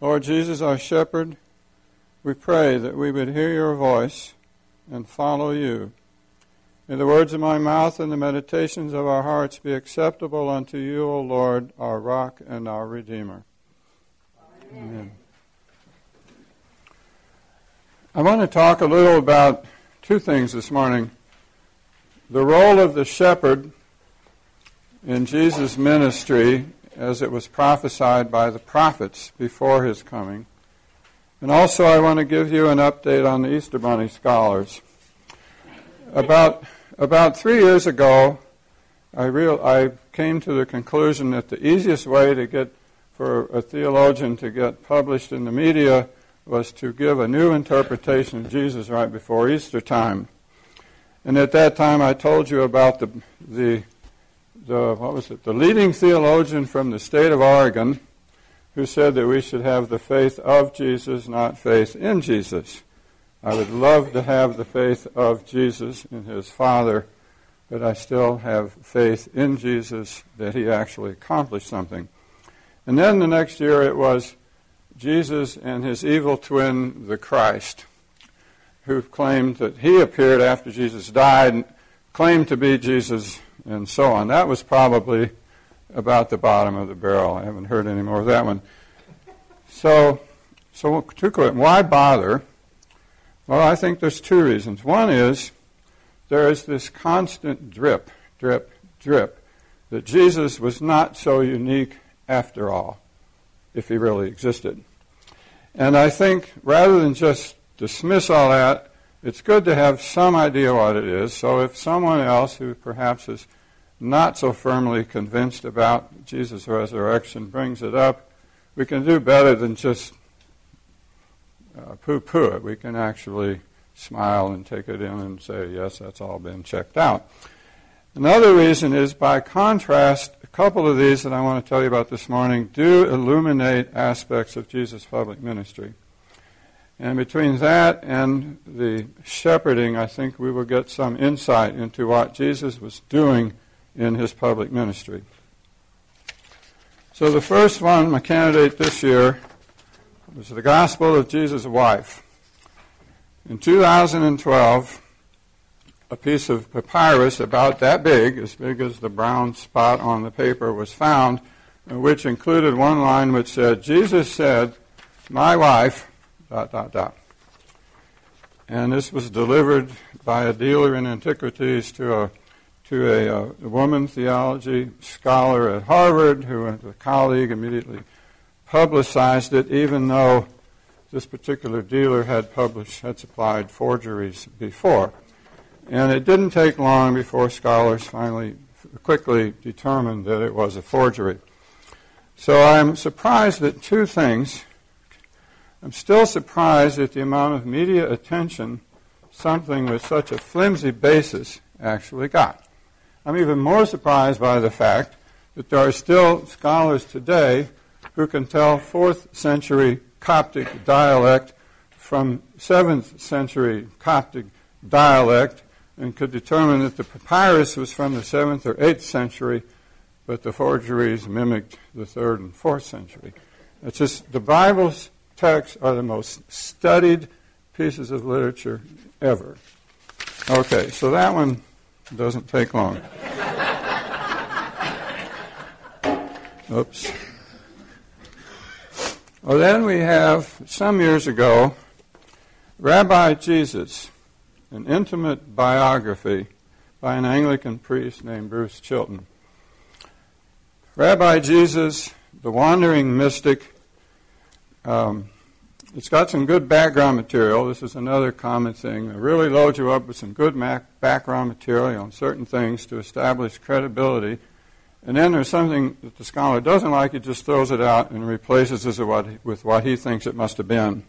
Lord Jesus, our shepherd, we pray that we would hear your voice and follow you. May the words of my mouth and the meditations of our hearts be acceptable unto you, O Lord, our rock and our redeemer. Amen. Amen. I want to talk a little about two things this morning the role of the shepherd in Jesus' ministry as it was prophesied by the prophets before his coming. And also, I want to give you an update on the Easter Bunny scholars. About, about three years ago, I, real, I came to the conclusion that the easiest way to get for a theologian to get published in the media was to give a new interpretation of Jesus right before Easter time. And at that time, I told you about the, the the what was it? The leading theologian from the state of Oregon, who said that we should have the faith of Jesus, not faith in Jesus. I would love to have the faith of Jesus in his Father, but I still have faith in Jesus that he actually accomplished something. And then the next year it was Jesus and his evil twin, the Christ, who claimed that he appeared after Jesus died and claimed to be Jesus and so on. That was probably about the bottom of the barrel. I haven't heard any more of that one. So, so to quit, why bother? Well, I think there's two reasons. One is there is this constant drip, drip, drip that Jesus was not so unique after all, if he really existed. And I think rather than just dismiss all that, it's good to have some idea what it is. So if someone else who perhaps is not so firmly convinced about Jesus' resurrection brings it up, we can do better than just uh, poo poo it. We can actually smile and take it in and say, yes, that's all been checked out. Another reason is, by contrast, a couple of these that I want to tell you about this morning do illuminate aspects of Jesus' public ministry. And between that and the shepherding, I think we will get some insight into what Jesus was doing in his public ministry. So the first one, my candidate this year, was the Gospel of Jesus' wife. In 2012, a piece of papyrus about that big, as big as the brown spot on the paper, was found, which included one line which said, Jesus said, My wife, dot, dot, dot. And this was delivered by a dealer in antiquities to a to a, uh, woman theology scholar at Harvard who, a colleague, immediately publicized it, even though this particular dealer had published, had supplied forgeries before. And it didn't take long before scholars finally quickly determined that it was a forgery. So I'm surprised at two things. I'm still surprised at the amount of media attention something with such a flimsy basis actually got. I'm even more surprised by the fact that there are still scholars today who can tell 4th century Coptic dialect from 7th century Coptic dialect and could determine that the papyrus was from the 7th or 8th century, but the forgeries mimicked the 3rd and 4th century. It's just the Bible's texts are the most studied pieces of literature ever. Okay, so that one doesn't take long. Oops. Well, then we have, some years ago, Rabbi Jesus, an intimate biography by an Anglican priest named Bruce Chilton. Rabbi Jesus, the wandering mystic, um, it's got some good background material. This is another common thing. It really loads you up with some good background material on certain things to establish credibility. And then there's something that the scholar doesn't like, he just throws it out and replaces it with what he thinks it must have been.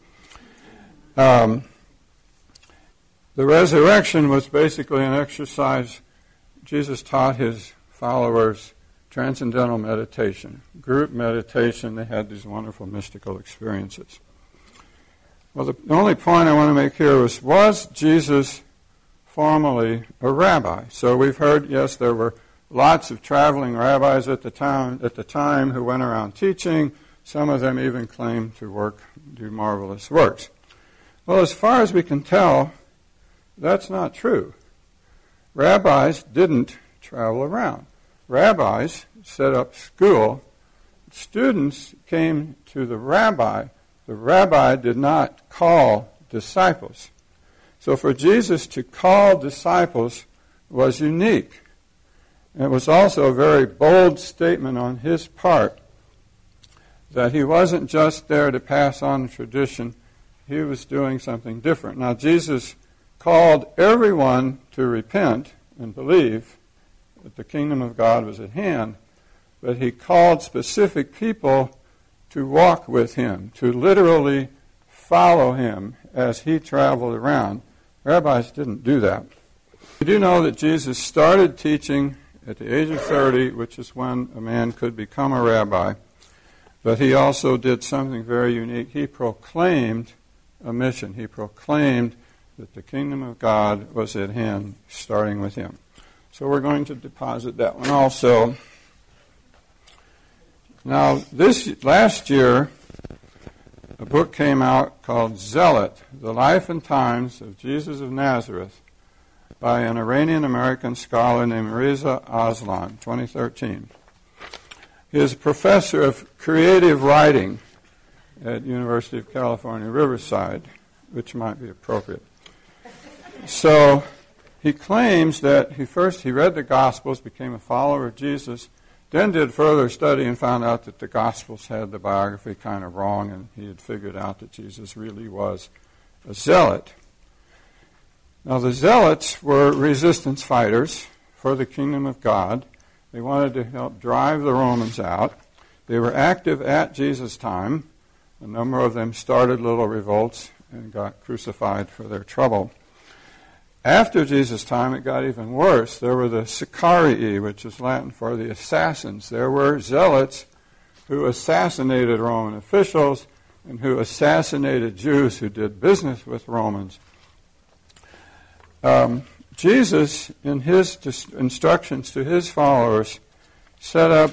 Um, the resurrection was basically an exercise. Jesus taught his followers transcendental meditation, group meditation. They had these wonderful mystical experiences. Well, the only point I want to make here was was Jesus formally a rabbi? So we've heard, yes, there were lots of traveling rabbis at the time, at the time who went around teaching. Some of them even claim to work, do marvelous works. Well, as far as we can tell, that's not true. Rabbis didn't travel around. Rabbis set up school. Students came to the rabbi. The rabbi did not call disciples. So for Jesus to call disciples was unique. It was also a very bold statement on his part that he wasn't just there to pass on tradition, he was doing something different. Now, Jesus called everyone to repent and believe that the kingdom of God was at hand, but he called specific people to walk with him, to literally follow him as he traveled around. Rabbis didn't do that. We do know that Jesus started teaching at the age of 30, which is when a man could become a rabbi, but he also did something very unique. He proclaimed a mission. He proclaimed that the kingdom of God was at hand, starting with him. So we're going to deposit that one also. Now, this last year, a book came out called Zealot: The Life and Times of Jesus of Nazareth by an Iranian American scholar named Reza Aslan, 2013. He is a professor of creative writing at University of California, Riverside, which might be appropriate. So he claims that he first he read the Gospels, became a follower of Jesus, then did further study and found out that the Gospels had the biography kind of wrong, and he had figured out that Jesus really was a zealot. Now, the zealots were resistance fighters for the kingdom of God. They wanted to help drive the Romans out. They were active at Jesus' time. A number of them started little revolts and got crucified for their trouble. After Jesus' time, it got even worse. There were the Sicarii, which is Latin for the assassins. There were zealots who assassinated Roman officials and who assassinated Jews who did business with Romans. Um, Jesus, in his instructions to his followers, set up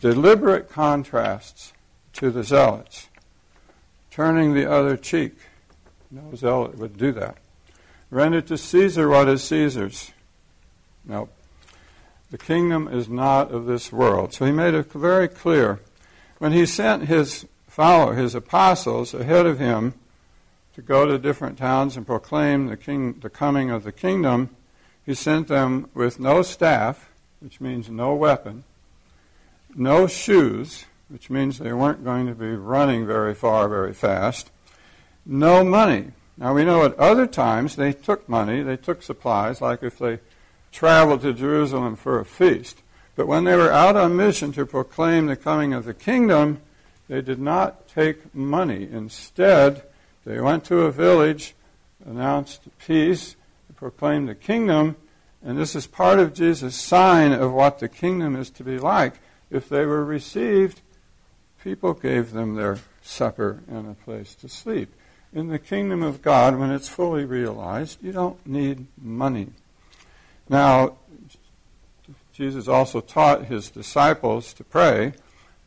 deliberate contrasts to the zealots, turning the other cheek. No zealot would do that. Render to Caesar what is Caesar's. No. The kingdom is not of this world. So he made it very clear. When he sent his follower, his apostles, ahead of him to go to different towns and proclaim the, king, the coming of the kingdom, he sent them with no staff, which means no weapon, no shoes, which means they weren't going to be running very far very fast, no money, now we know at other times they took money, they took supplies, like if they traveled to Jerusalem for a feast. But when they were out on mission to proclaim the coming of the kingdom, they did not take money. Instead, they went to a village, announced peace, proclaimed the kingdom, and this is part of Jesus' sign of what the kingdom is to be like. If they were received, people gave them their supper and a place to sleep in the kingdom of God, when it's fully realized, you don't need money. Now, Jesus also taught his disciples to pray.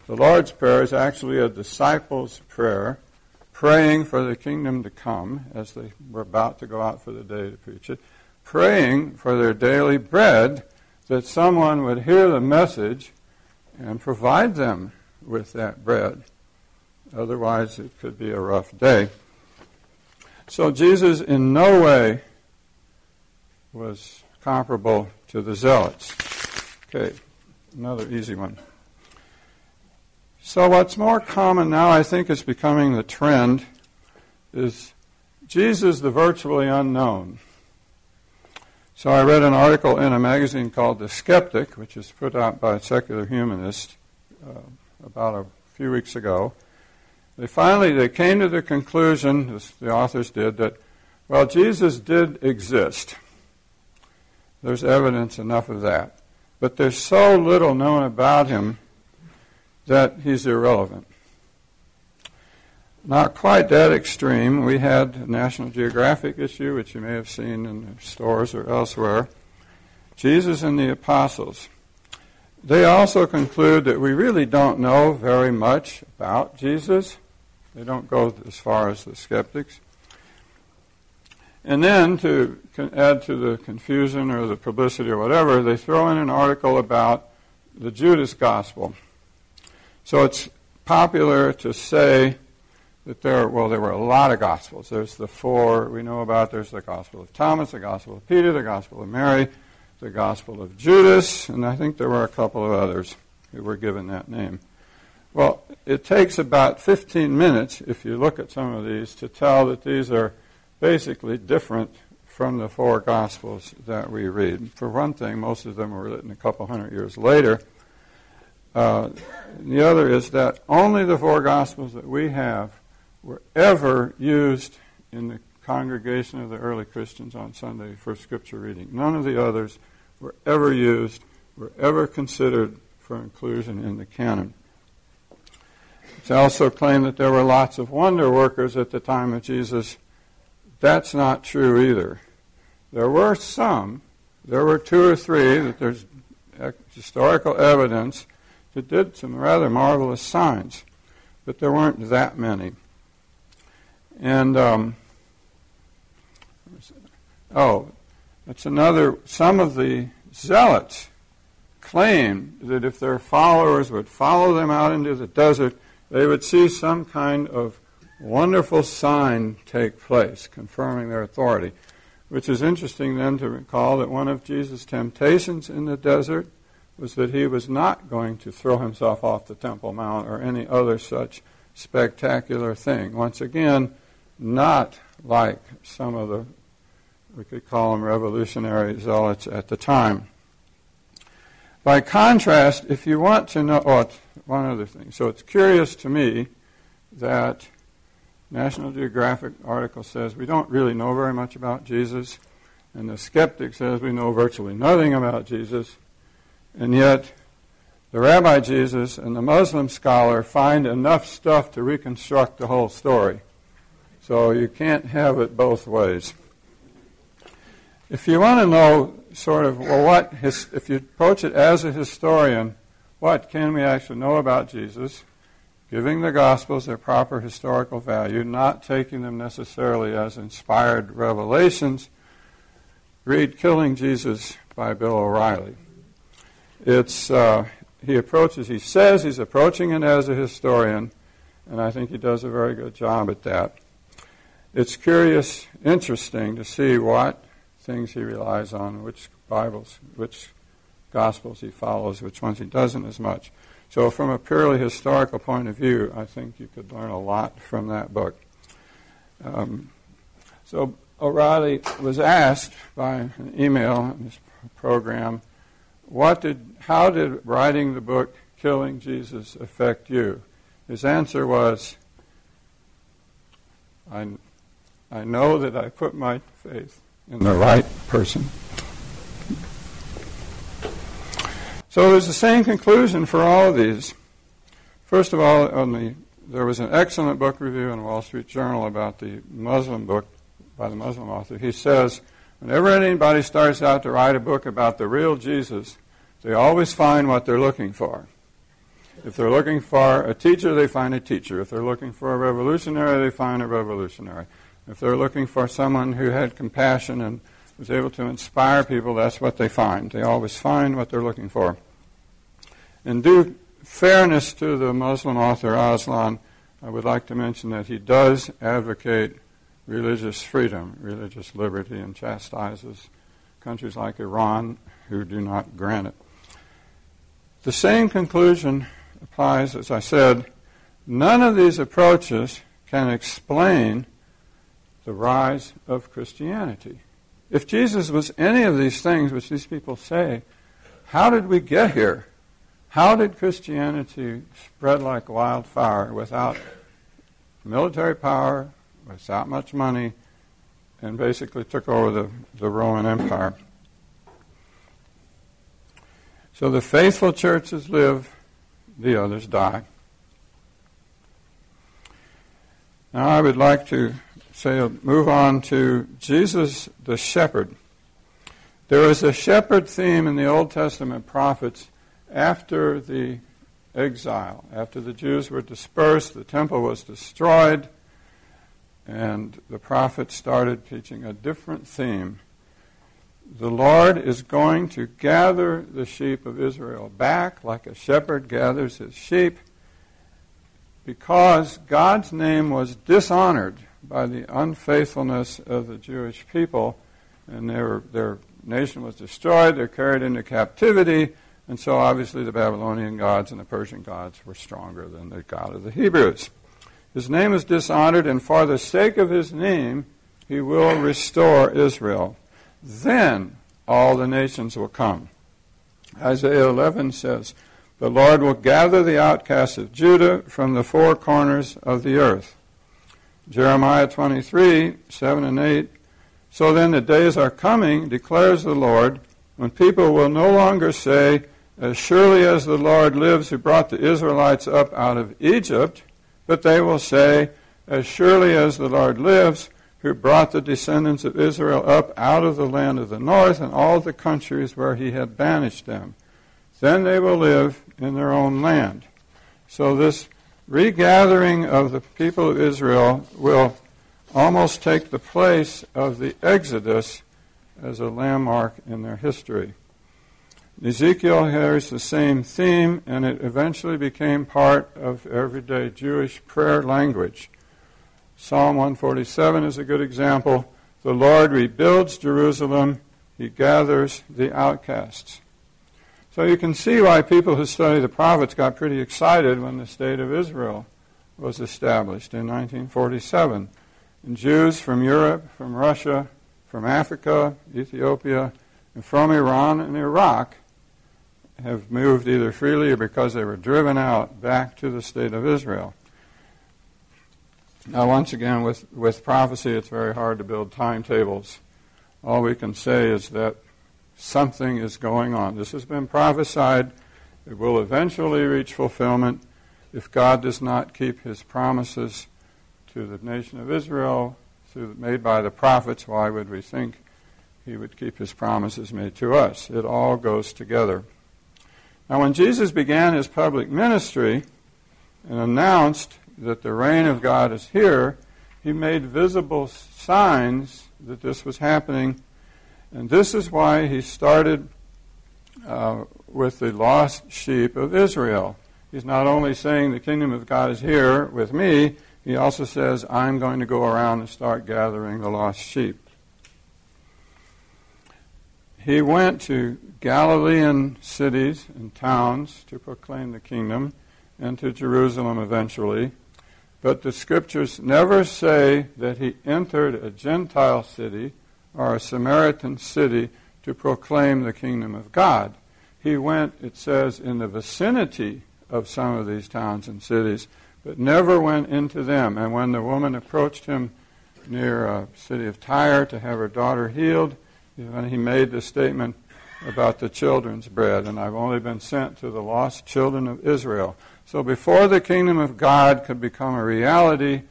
The Lord's Prayer is actually a disciples' prayer, praying for the kingdom to come as they were about to go out for the day to preach it, praying for their daily bread that someone would hear the message and provide them with that bread. Otherwise, it could be a rough day. So Jesus in no way was comparable to the zealots. Okay, another easy one. So what's more common now, I think, is becoming the trend, is Jesus the virtually unknown. So I read an article in a magazine called The Skeptic, which is put out by a secular humanist uh, about a few weeks ago. They finally they came to the conclusion, as the authors did, that well, Jesus did exist. There's evidence enough of that. But there's so little known about him that he's irrelevant. Not quite that extreme. We had a National Geographic issue, which you may have seen in stores or elsewhere. Jesus and the Apostles. They also conclude that we really don't know very much about Jesus. They don't go as far as the skeptics. And then to add to the confusion or the publicity or whatever, they throw in an article about the Judas Gospel. So it's popular to say that there, well, there were a lot of Gospels. There's the four we know about. There's the Gospel of Thomas, the Gospel of Peter, the Gospel of Mary, the Gospel of Judas, and I think there were a couple of others who were given that name. Well, it takes about 15 minutes, if you look at some of these, to tell that these are basically different from the four Gospels that we read. For one thing, most of them were written a couple hundred years later. Uh, the other is that only the four Gospels that we have were ever used in the congregation of the early Christians on Sunday for scripture reading. None of the others were ever used, were ever considered for inclusion in the canon. It's also claimed that there were lots of wonder workers at the time of Jesus. That's not true either. There were some, there were two or three that there's historical evidence that did some rather marvelous signs, but there weren't that many. And, um, oh, that's another, some of the zealots claimed that if their followers would follow them out into the desert, they would see some kind of wonderful sign take place, confirming their authority. Which is interesting then to recall that one of Jesus' temptations in the desert was that he was not going to throw himself off the Temple Mount or any other such spectacular thing. Once again, not like some of the we could call them revolutionary zealots at the time. By contrast, if you want to know, oh, one other thing. So it's curious to me that National Geographic article says we don't really know very much about Jesus, and the skeptic says we know virtually nothing about Jesus, and yet the Rabbi Jesus and the Muslim scholar find enough stuff to reconstruct the whole story. So you can't have it both ways. If you want to know sort of, well, what, his, if you approach it as a historian, what can we actually know about Jesus? Giving the Gospels their proper historical value, not taking them necessarily as inspired revelations. Read Killing Jesus by Bill O'Reilly. It's, uh, he approaches, he says he's approaching it as a historian, and I think he does a very good job at that. It's curious, interesting to see what things he relies on, which Bibles, which Gospels he follows, which ones he doesn't as much. So, from a purely historical point of view, I think you could learn a lot from that book. Um, so, O'Reilly was asked by an email in this program, what did, how did writing the book Killing Jesus affect you? His answer was, I, I know that I put my faith in the right person. So there's the same conclusion for all of these. First of all, the, there was an excellent book review in the Wall Street Journal about the Muslim book by the Muslim author. He says, whenever anybody starts out to write a book about the real Jesus, they always find what they're looking for. If they're looking for a teacher, they find a teacher. If they're looking for a revolutionary, they find a revolutionary. If they're looking for someone who had compassion and was able to inspire people, that's what they find. They always find what they're looking for. In due fairness to the Muslim author Aslan, I would like to mention that he does advocate religious freedom, religious liberty, and chastises countries like Iran who do not grant it. The same conclusion applies, as I said, none of these approaches can explain the rise of Christianity. If Jesus was any of these things which these people say, how did we get here? How did Christianity spread like wildfire without military power, without much money, and basically took over the, the Roman Empire? So the faithful churches live, the others die. Now I would like to say, move on to Jesus the shepherd. There is a shepherd theme in the Old Testament prophets after the exile. After the Jews were dispersed, the temple was destroyed, and the prophets started teaching a different theme. The Lord is going to gather the sheep of Israel back like a shepherd gathers his sheep because God's name was dishonored by the unfaithfulness of the Jewish people, and their, their nation was destroyed, they're carried into captivity, and so obviously the Babylonian gods and the Persian gods were stronger than the God of the Hebrews. His name is dishonored, and for the sake of his name, he will restore Israel. Then all the nations will come. Isaiah 11 says, The Lord will gather the outcasts of Judah from the four corners of the earth. Jeremiah 23, 7 and 8. So then the days are coming, declares the Lord, when people will no longer say, As surely as the Lord lives who brought the Israelites up out of Egypt, but they will say, As surely as the Lord lives, who brought the descendants of Israel up out of the land of the north and all the countries where he had banished them. Then they will live in their own land. So this regathering of the people of Israel will almost take the place of the Exodus as a landmark in their history. Ezekiel has the same theme, and it eventually became part of everyday Jewish prayer language. Psalm 147 is a good example. The Lord rebuilds Jerusalem, he gathers the outcasts. So you can see why people who study the prophets got pretty excited when the state of Israel was established in 1947. And Jews from Europe, from Russia, from Africa, Ethiopia, and from Iran and Iraq have moved either freely or because they were driven out back to the state of Israel. Now, once again, with, with prophecy, it's very hard to build timetables. All we can say is that something is going on. This has been prophesied. It will eventually reach fulfillment if God does not keep his promises to the nation of Israel through, made by the prophets. Why would we think he would keep his promises made to us? It all goes together. Now, when Jesus began his public ministry and announced that the reign of God is here, he made visible signs that this was happening and this is why he started uh, with the lost sheep of Israel. He's not only saying the kingdom of God is here with me, he also says, I'm going to go around and start gathering the lost sheep. He went to Galilean cities and towns to proclaim the kingdom and to Jerusalem eventually. But the scriptures never say that he entered a Gentile city or a Samaritan city to proclaim the kingdom of God. He went, it says, in the vicinity of some of these towns and cities, but never went into them. And when the woman approached him near a city of Tyre to have her daughter healed, he made the statement about the children's bread, and I've only been sent to the lost children of Israel. So before the kingdom of God could become a reality,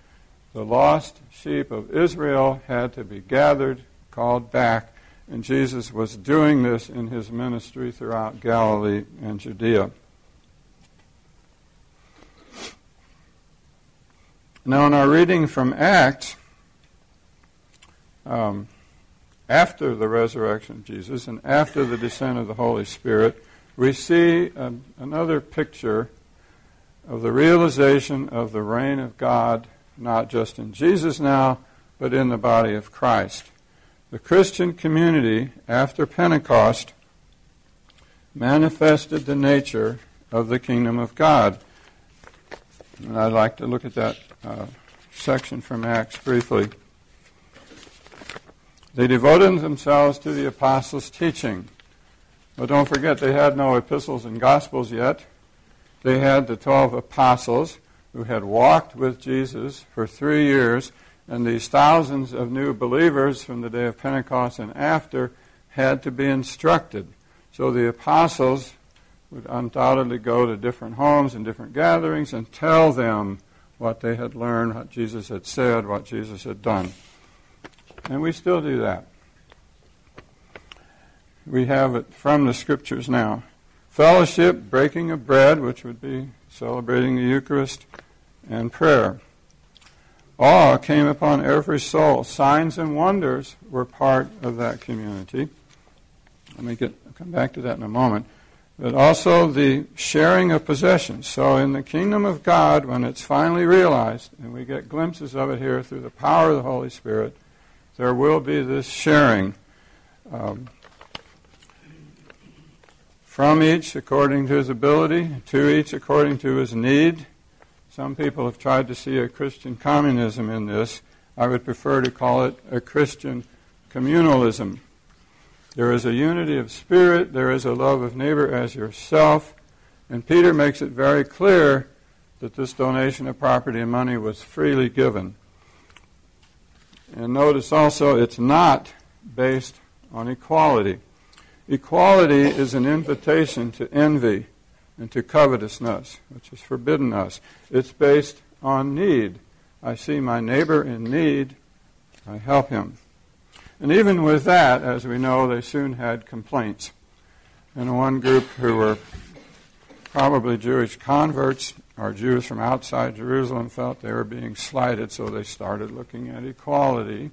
the lost sheep of Israel had to be gathered called back. And Jesus was doing this in his ministry throughout Galilee and Judea. Now, in our reading from Acts, um, after the resurrection of Jesus and after the descent of the Holy Spirit, we see um, another picture of the realization of the reign of God, not just in Jesus now, but in the body of Christ. The Christian community, after Pentecost, manifested the nature of the kingdom of God. And I'd like to look at that uh, section from Acts briefly. They devoted themselves to the apostles' teaching. But don't forget, they had no epistles and gospels yet. They had the 12 apostles who had walked with Jesus for three years and these thousands of new believers from the day of Pentecost and after had to be instructed. So the apostles would undoubtedly go to different homes and different gatherings and tell them what they had learned, what Jesus had said, what Jesus had done. And we still do that. We have it from the scriptures now. fellowship, breaking of bread, which would be celebrating the Eucharist, and prayer. Awe came upon every soul. Signs and wonders were part of that community. Let me get, come back to that in a moment. But also the sharing of possessions. So in the kingdom of God, when it's finally realized, and we get glimpses of it here through the power of the Holy Spirit, there will be this sharing. Um, from each according to his ability, to each according to his need. Some people have tried to see a Christian communism in this. I would prefer to call it a Christian communalism. There is a unity of spirit, there is a love of neighbor as yourself, and Peter makes it very clear that this donation of property and money was freely given. And notice also it's not based on equality. Equality is an invitation to envy and to covetousness, which is forbidden us. It's based on need. I see my neighbor in need, I help him. And even with that, as we know, they soon had complaints. And one group who were probably Jewish converts or Jews from outside Jerusalem felt they were being slighted, so they started looking at equality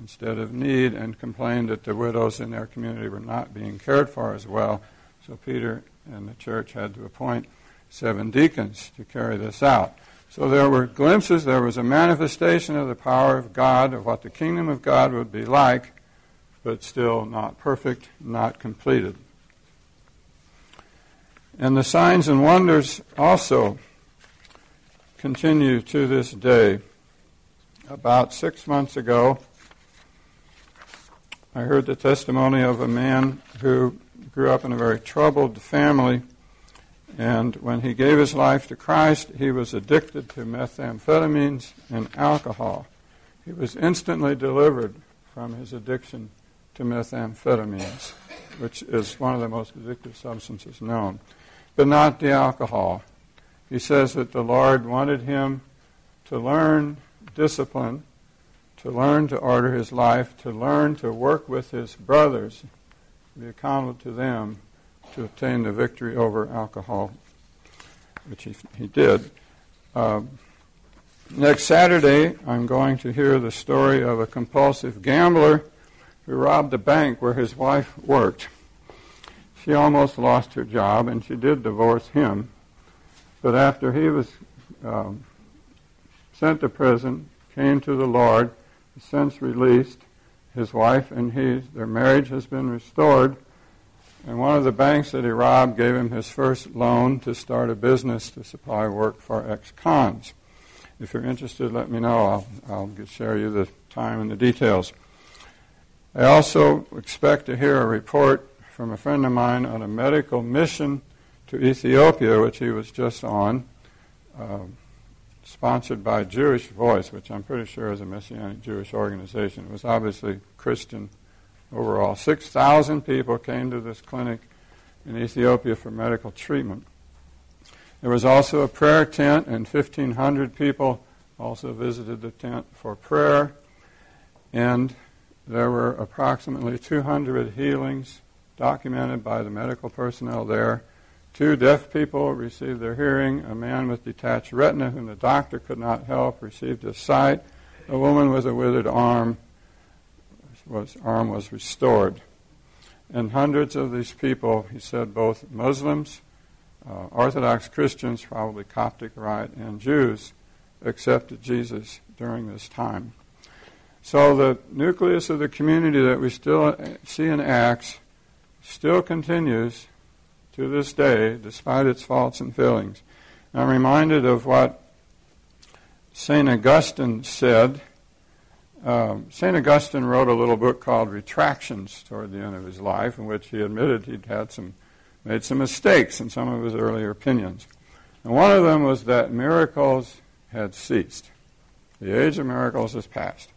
instead of need and complained that the widows in their community were not being cared for as well. So Peter and the church had to appoint seven deacons to carry this out. So there were glimpses, there was a manifestation of the power of God, of what the kingdom of God would be like, but still not perfect, not completed. And the signs and wonders also continue to this day. About six months ago, I heard the testimony of a man who grew up in a very troubled family. And when he gave his life to Christ, he was addicted to methamphetamines and alcohol. He was instantly delivered from his addiction to methamphetamines, which is one of the most addictive substances known, but not the alcohol. He says that the Lord wanted him to learn discipline, to learn to order his life, to learn to work with his brothers be accountable to them to obtain the victory over alcohol, which he, he did. Uh, next Saturday, I'm going to hear the story of a compulsive gambler who robbed a bank where his wife worked. She almost lost her job, and she did divorce him. But after he was um, sent to prison, came to the Lord, since released, his wife and he, their marriage has been restored. And one of the banks that he robbed gave him his first loan to start a business to supply work for ex-cons. If you're interested, let me know. I'll, I'll share you the time and the details. I also expect to hear a report from a friend of mine on a medical mission to Ethiopia, which he was just on. Uh, sponsored by Jewish Voice, which I'm pretty sure is a Messianic Jewish organization. It was obviously Christian overall. 6,000 people came to this clinic in Ethiopia for medical treatment. There was also a prayer tent, and 1,500 people also visited the tent for prayer. And there were approximately 200 healings documented by the medical personnel there. Two deaf people received their hearing. A man with detached retina, whom the doctor could not help, received his sight. A woman with a withered arm, was, arm was restored. And hundreds of these people, he said, both Muslims, uh, Orthodox Christians, probably Coptic Rite, and Jews, accepted Jesus during this time. So the nucleus of the community that we still see in Acts still continues to this day, despite its faults and failings. I'm reminded of what St. Augustine said. Um, St. Augustine wrote a little book called Retractions toward the end of his life, in which he admitted he'd had some, made some mistakes in some of his earlier opinions. And one of them was that miracles had ceased. The age of miracles has passed.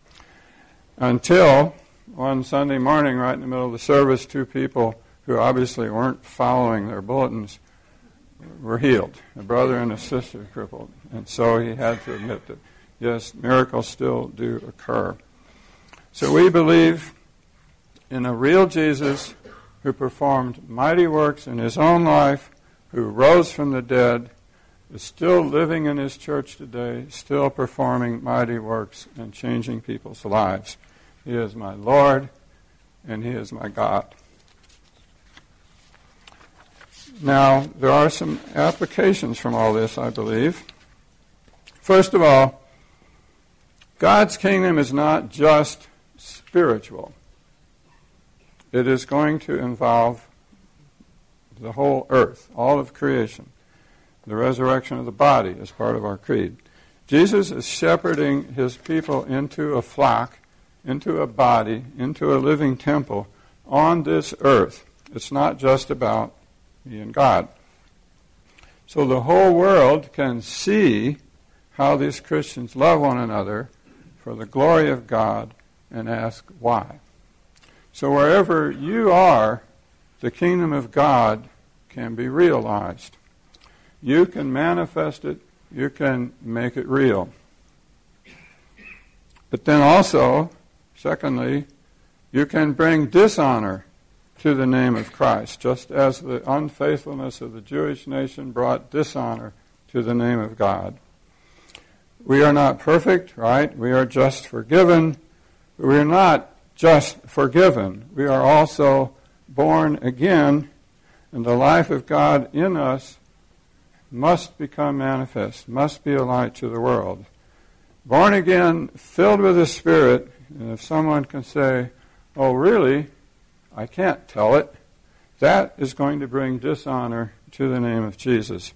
Until one Sunday morning, right in the middle of the service, two people who obviously weren't following their bulletins were healed. A brother and a sister crippled. And so he had to admit that, yes, miracles still do occur. So we believe in a real Jesus who performed mighty works in his own life, who rose from the dead, is still living in his church today, still performing mighty works and changing people's lives. He is my Lord and he is my God. Now, there are some applications from all this, I believe. First of all, God's kingdom is not just spiritual. It is going to involve the whole earth, all of creation. The resurrection of the body is part of our creed. Jesus is shepherding his people into a flock, into a body, into a living temple on this earth. It's not just about and God. So the whole world can see how these Christians love one another for the glory of God and ask why. So wherever you are, the kingdom of God can be realized. You can manifest it, you can make it real. But then also, secondly, you can bring dishonor to the name of Christ, just as the unfaithfulness of the Jewish nation brought dishonor to the name of God. We are not perfect, right? We are just forgiven. We are not just forgiven. We are also born again, and the life of God in us must become manifest, must be a light to the world. Born again, filled with the Spirit, and if someone can say, Oh, really? I can't tell it, that is going to bring dishonor to the name of Jesus.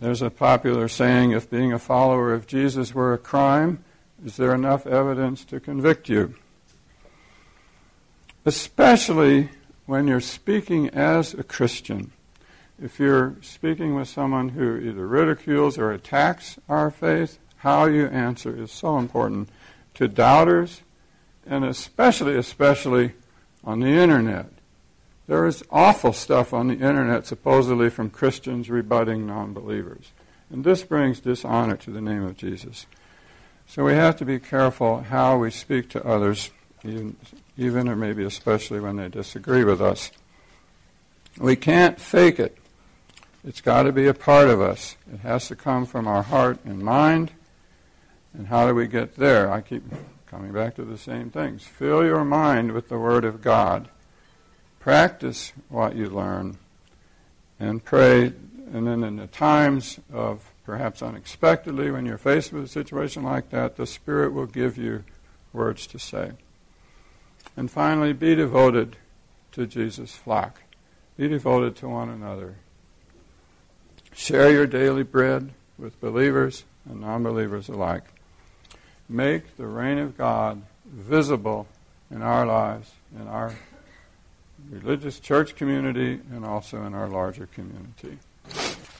There's a popular saying if being a follower of Jesus were a crime, is there enough evidence to convict you? Especially when you're speaking as a Christian. If you're speaking with someone who either ridicules or attacks our faith, how you answer is so important to doubters and especially, especially on the internet. There is awful stuff on the internet supposedly from Christians rebutting non believers. And this brings dishonor to the name of Jesus. So we have to be careful how we speak to others, even, even or maybe especially when they disagree with us. We can't fake it. It's got to be a part of us. It has to come from our heart and mind. And how do we get there? I keep coming back to the same things. Fill your mind with the Word of God. Practice what you learn. And pray. And then in the times of perhaps unexpectedly, when you're faced with a situation like that, the Spirit will give you words to say. And finally, be devoted to Jesus' flock. Be devoted to one another. Share your daily bread with believers and non believers alike. Make the reign of God visible in our lives, in our religious church community, and also in our larger community.